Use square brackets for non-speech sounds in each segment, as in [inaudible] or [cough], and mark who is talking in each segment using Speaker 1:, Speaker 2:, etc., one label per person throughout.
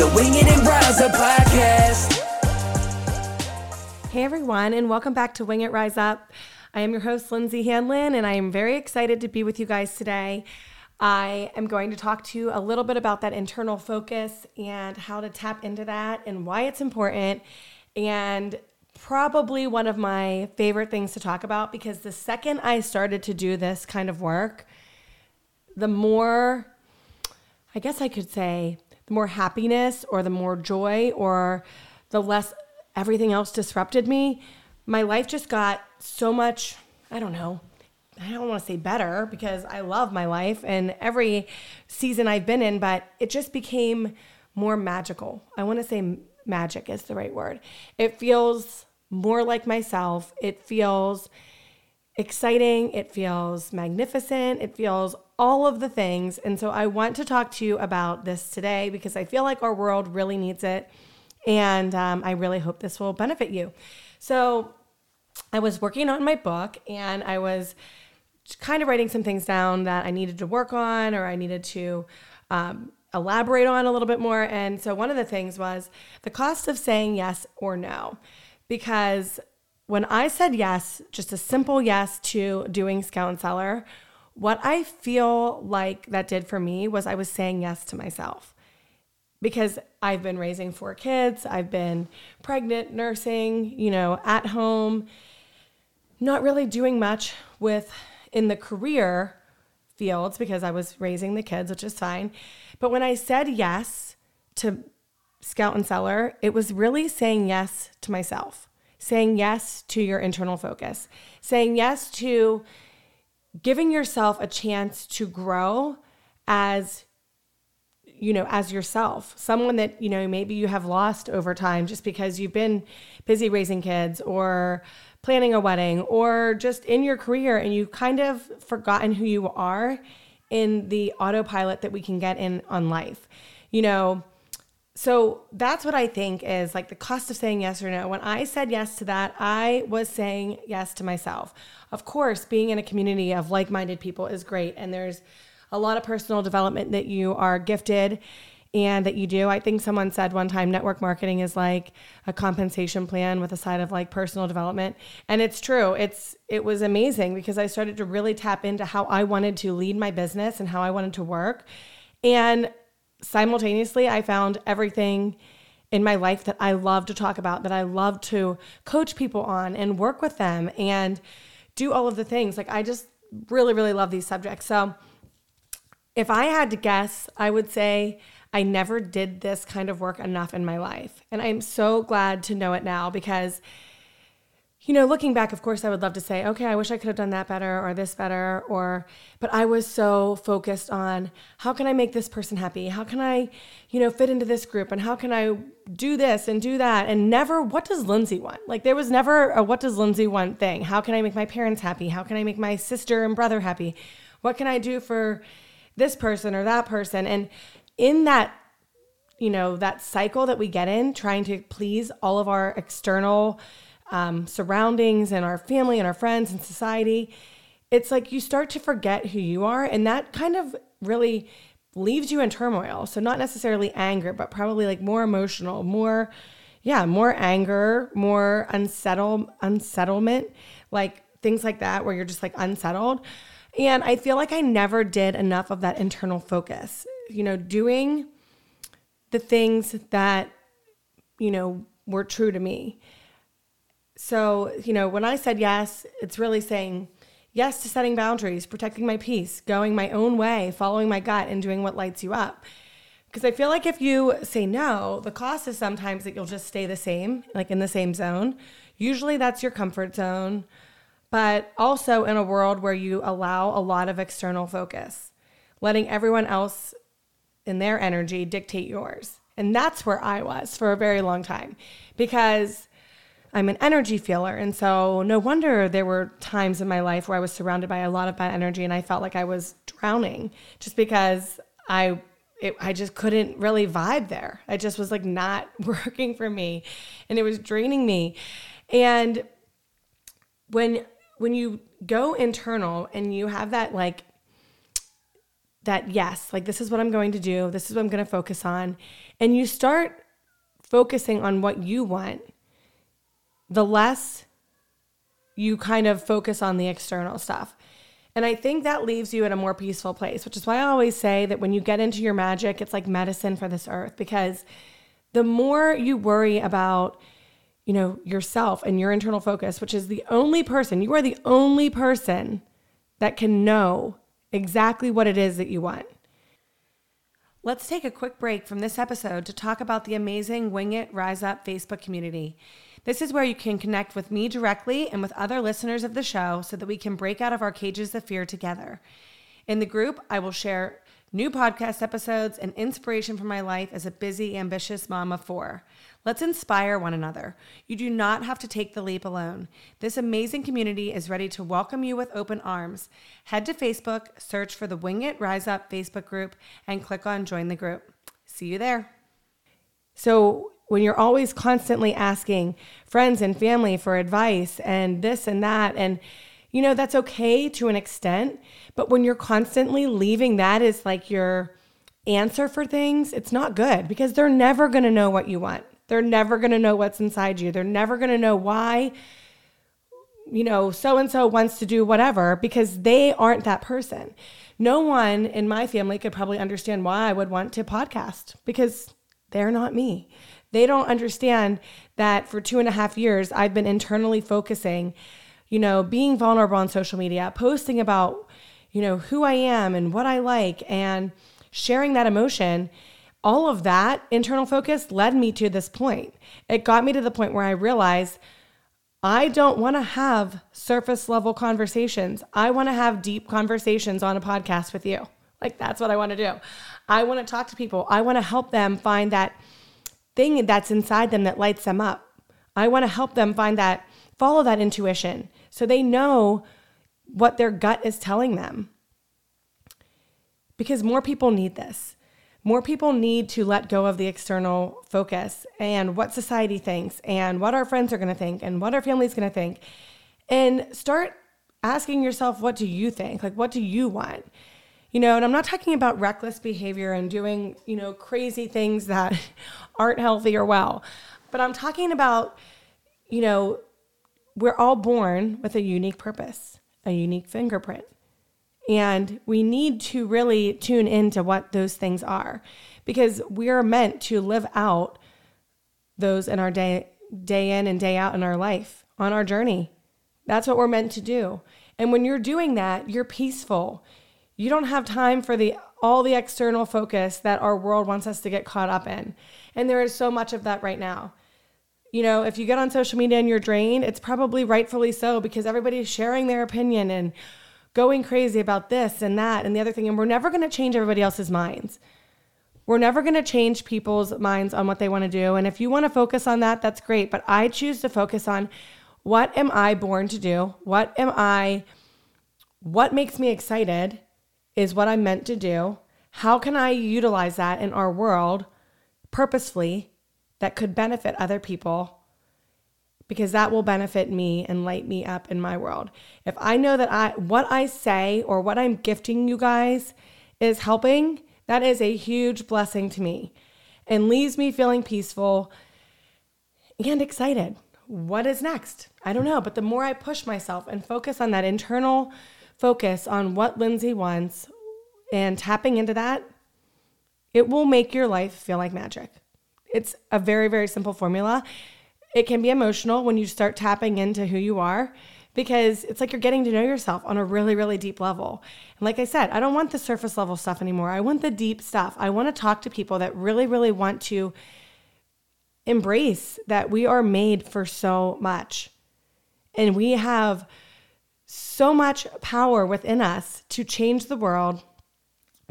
Speaker 1: the Wing It and Rise Up podcast.
Speaker 2: Hey everyone, and welcome back to Wing It Rise Up. I am your host, Lindsey Hanlon, and I am very excited to be with you guys today. I am going to talk to you a little bit about that internal focus and how to tap into that and why it's important. And probably one of my favorite things to talk about because the second I started to do this kind of work, the more, I guess I could say, the more happiness or the more joy or the less everything else disrupted me, my life just got so much, I don't know, I don't want to say better because I love my life and every season I've been in, but it just became more magical. I want to say magic is the right word. It feels more like myself. It feels exciting. It feels magnificent. It feels all of the things. And so I want to talk to you about this today because I feel like our world really needs it. And um, I really hope this will benefit you. So I was working on my book and I was kind of writing some things down that I needed to work on or I needed to um, elaborate on a little bit more. And so one of the things was the cost of saying yes or no. Because when I said yes, just a simple yes to doing Scout and Cellar, what I feel like that did for me was I was saying yes to myself because I've been raising four kids, I've been pregnant, nursing, you know, at home, not really doing much with in the career fields because I was raising the kids, which is fine. But when I said yes to Scout and Cellar, it was really saying yes to myself, saying yes to your internal focus, saying yes to giving yourself a chance to grow as you know as yourself someone that you know maybe you have lost over time just because you've been busy raising kids or planning a wedding or just in your career and you've kind of forgotten who you are in the autopilot that we can get in on life. You know so that's what I think is like the cost of saying yes or no. When I said yes to that, I was saying yes to myself. Of course, being in a community of like minded people is great. And there's a lot of personal development that you are gifted and that you do. I think someone said one time network marketing is like a compensation plan with a side of like personal development. And it's true. It's it was amazing because I started to really tap into how I wanted to lead my business and how I wanted to work. And simultaneously, I found everything in my life that I love to talk about, that I love to coach people on and work with them and do all of the things. Like, I just really, really love these subjects. So, if I had to guess, I would say I never did this kind of work enough in my life. And I'm so glad to know it now because you know, looking back, of course, I would love to say, okay, I wish I could have done that better or this better, or, but I was so focused on how can I make this person happy? How can I, you know, fit into this group? And how can I do this and do that? And never, what does Lindsey want? Like, there was never a what does Lindsey want thing. How can I make my parents happy? How can I make my sister and brother happy? What can I do for this person or that person? And in that, you know, that cycle that we get in, trying to please all of our external, um, surroundings and our family and our friends and society, it's like you start to forget who you are. And that kind of really leaves you in turmoil. So, not necessarily anger, but probably like more emotional, more, yeah, more anger, more unsettled, unsettlement, like things like that, where you're just like unsettled. And I feel like I never did enough of that internal focus, you know, doing the things that, you know, were true to me. So, you know, when I said yes, it's really saying yes to setting boundaries, protecting my peace, going my own way, following my gut, and doing what lights you up. Because I feel like if you say no, the cost is sometimes that you'll just stay the same, like in the same zone. Usually that's your comfort zone, but also in a world where you allow a lot of external focus, letting everyone else in their energy dictate yours. And that's where I was for a very long time because I'm an energy feeler. And so no wonder there were times in my life where I was surrounded by a lot of bad energy and I felt like I was drowning just because I it, I just couldn't really vibe there. I just was like not [laughs] working for me and it was draining me. And when when you go internal and you have that like that yes, like this is what I'm going to do, this is what I'm going to focus on, and you start focusing on what you want, the less you kind of focus on the external stuff. And I think that leaves you in a more peaceful place, which is why I always say that when you get into your magic, it's like medicine for this earth because the more you worry about you know yourself and your internal focus, which is the only person, you are the only person that can know exactly what it is that you want. Let's take a quick break from this episode to talk about the amazing Wing It Rise Up Facebook community. This is where you can connect with me directly and with other listeners of the show so that we can break out of our cages of fear together. In the group, I will share new podcast episodes and inspiration from my life as a busy, ambitious mom of four. Let's inspire one another. You do not have to take the leap alone. This amazing community is ready to welcome you with open arms. Head to Facebook, search for the Wing It Rise Up Facebook group, and click on Join the Group. See you there. So, when you're always constantly asking friends and family for advice and this and that, and you know, that's okay to an extent. But when you're constantly leaving that as like your answer for things, it's not good because they're never going to know what you want. They're never going to know what's inside you. They're never going to know why, you know, so and so wants to do whatever because they aren't that person. No one in my family could probably understand why I would want to podcast because they're not me. They don't understand that for two and a half years, I've been internally focusing, you know, being vulnerable on social media, posting about, you know, who I am and what I like and sharing that emotion all of that internal focus led me to this point. It got me to the point where I realized I don't want to have surface level conversations. I want to have deep conversations on a podcast with you. Like, that's what I want to do. I want to talk to people. I want to help them find that thing that's inside them that lights them up. I want to help them find that, follow that intuition so they know what their gut is telling them. Because more people need this more people need to let go of the external focus and what society thinks and what our friends are going to think and what our family's going to think and start asking yourself what do you think like what do you want you know and i'm not talking about reckless behavior and doing you know crazy things that [laughs] aren't healthy or well but i'm talking about you know we're all born with a unique purpose a unique fingerprint and we need to really tune into what those things are because we are meant to live out those in our day day in and day out in our life on our journey. That's what we're meant to do. And when you're doing that, you're peaceful. You don't have time for the all the external focus that our world wants us to get caught up in. And there is so much of that right now. You know, if you get on social media and you're drained, it's probably rightfully so because everybody's sharing their opinion and going crazy about this and that and the other thing. And we're never going to change everybody else's minds. We're never going to change people's minds on what they want to do. And if you want to focus on that, that's great. But I choose to focus on what am I born to do? What am I, what makes me excited is what I'm meant to do. How can I utilize that in our world purposefully that could benefit other people because that will benefit me and light me up in my world. If I know that I what I say or what I'm gifting you guys is helping, that is a huge blessing to me and leaves me feeling peaceful and excited. What is next? I don't know, but the more I push myself and focus on that internal focus on what Lindsey wants and tapping into that, it will make your life feel like magic. It's a very, very simple formula it can be emotional when you start tapping into who you are because it's like you're getting to know yourself on a really, really deep level. And like I said, I don't want the surface level stuff anymore. I want the deep stuff. I want to talk to people that really, really want to embrace that we are made for so much. And we have so much power within us to change the world,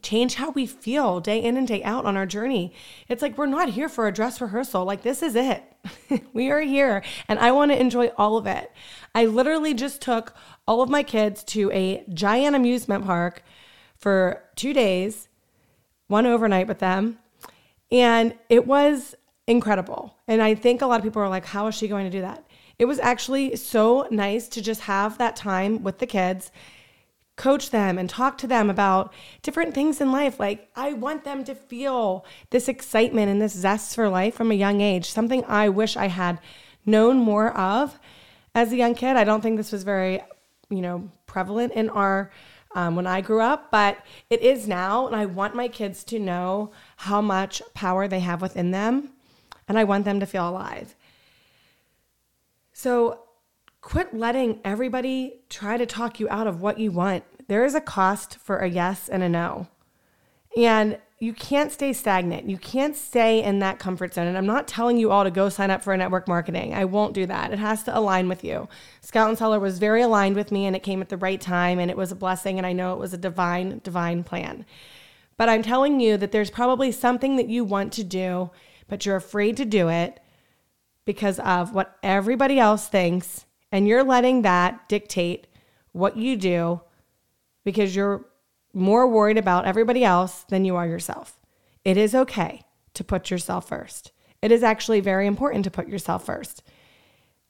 Speaker 2: change how we feel day in and day out on our journey. It's like we're not here for a dress rehearsal. Like, this is it. [laughs] we are here, and I want to enjoy all of it. I literally just took all of my kids to a giant amusement park for two days, one overnight with them, and it was incredible. And I think a lot of people are like, how is she going to do that? It was actually so nice to just have that time with the kids coach them and talk to them about different things in life. Like, I want them to feel this excitement and this zest for life from a young age, something I wish I had known more of as a young kid. I don't think this was very, you know, prevalent in our. Um, when I grew up, but it is now, and I want my kids to know how much power they have within them, and I want them to feel alive. So quit letting everybody try to talk you out of what you want. There is a cost for a yes and a no. And you can't stay stagnant. You can't stay in that comfort zone. And I'm not telling you all to go sign up for a network marketing. I won't do that. It has to align with you. Scout and Cellar was very aligned with me and it came at the right time and it was a blessing. And I know it was a divine, divine plan. But I'm telling you that there's probably something that you want to do, but you're afraid to do it because of what everybody else thinks and you're letting that dictate what you do because you're more worried about everybody else than you are yourself. It is okay to put yourself first. It is actually very important to put yourself first.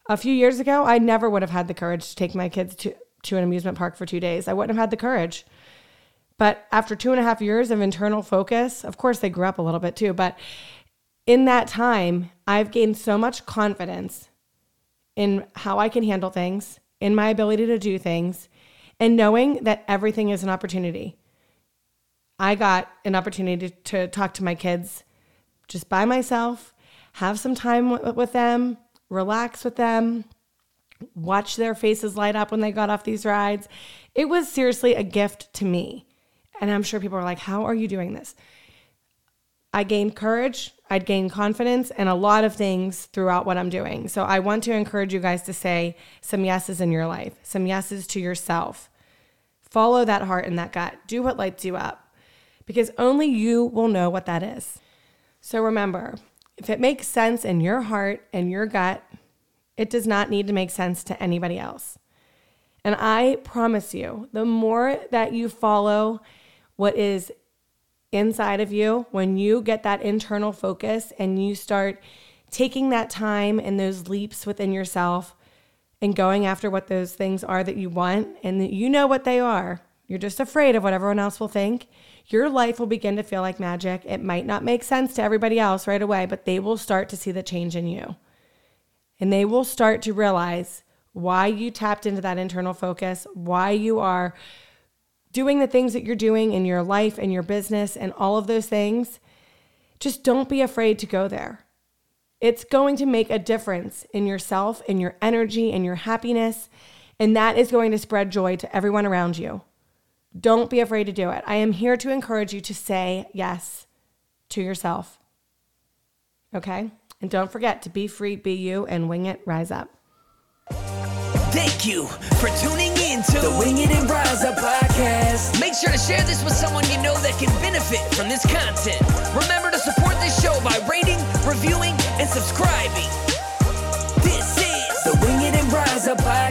Speaker 2: A few years ago, I never would have had the courage to take my kids to, to an amusement park for two days. I wouldn't have had the courage. But after two and a half years of internal focus, of course, they grew up a little bit too, but in that time, I've gained so much confidence in how I can handle things, in my ability to do things, and knowing that everything is an opportunity. I got an opportunity to, to talk to my kids just by myself, have some time w- with them, relax with them, watch their faces light up when they got off these rides. It was seriously a gift to me. And I'm sure people are like, How are you doing this? I gained courage, I'd gain confidence, and a lot of things throughout what I'm doing. So I want to encourage you guys to say some yeses in your life, some yeses to yourself. Follow that heart and that gut. Do what lights you up because only you will know what that is. So remember, if it makes sense in your heart and your gut, it does not need to make sense to anybody else. And I promise you, the more that you follow what is inside of you, when you get that internal focus and you start taking that time and those leaps within yourself and going after what those things are that you want and you know what they are, you're just afraid of what everyone else will think. Your life will begin to feel like magic. It might not make sense to everybody else right away, but they will start to see the change in you. And they will start to realize why you tapped into that internal focus, why you are doing the things that you're doing in your life and your business and all of those things, just don't be afraid to go there. It's going to make a difference in yourself, in your energy, in your happiness, and that is going to spread joy to everyone around you. Don't be afraid to do it. I am here to encourage you to say yes to yourself. Okay? And don't forget to be free, be you, and wing it, rise up.
Speaker 1: Thank you for tuning in to the Wing It and Rise Up podcast. Make sure to share this with someone you know that can benefit from this content. Remember to support this show by rating, reviewing, and subscribing. This is the Wing It and Rise Up podcast.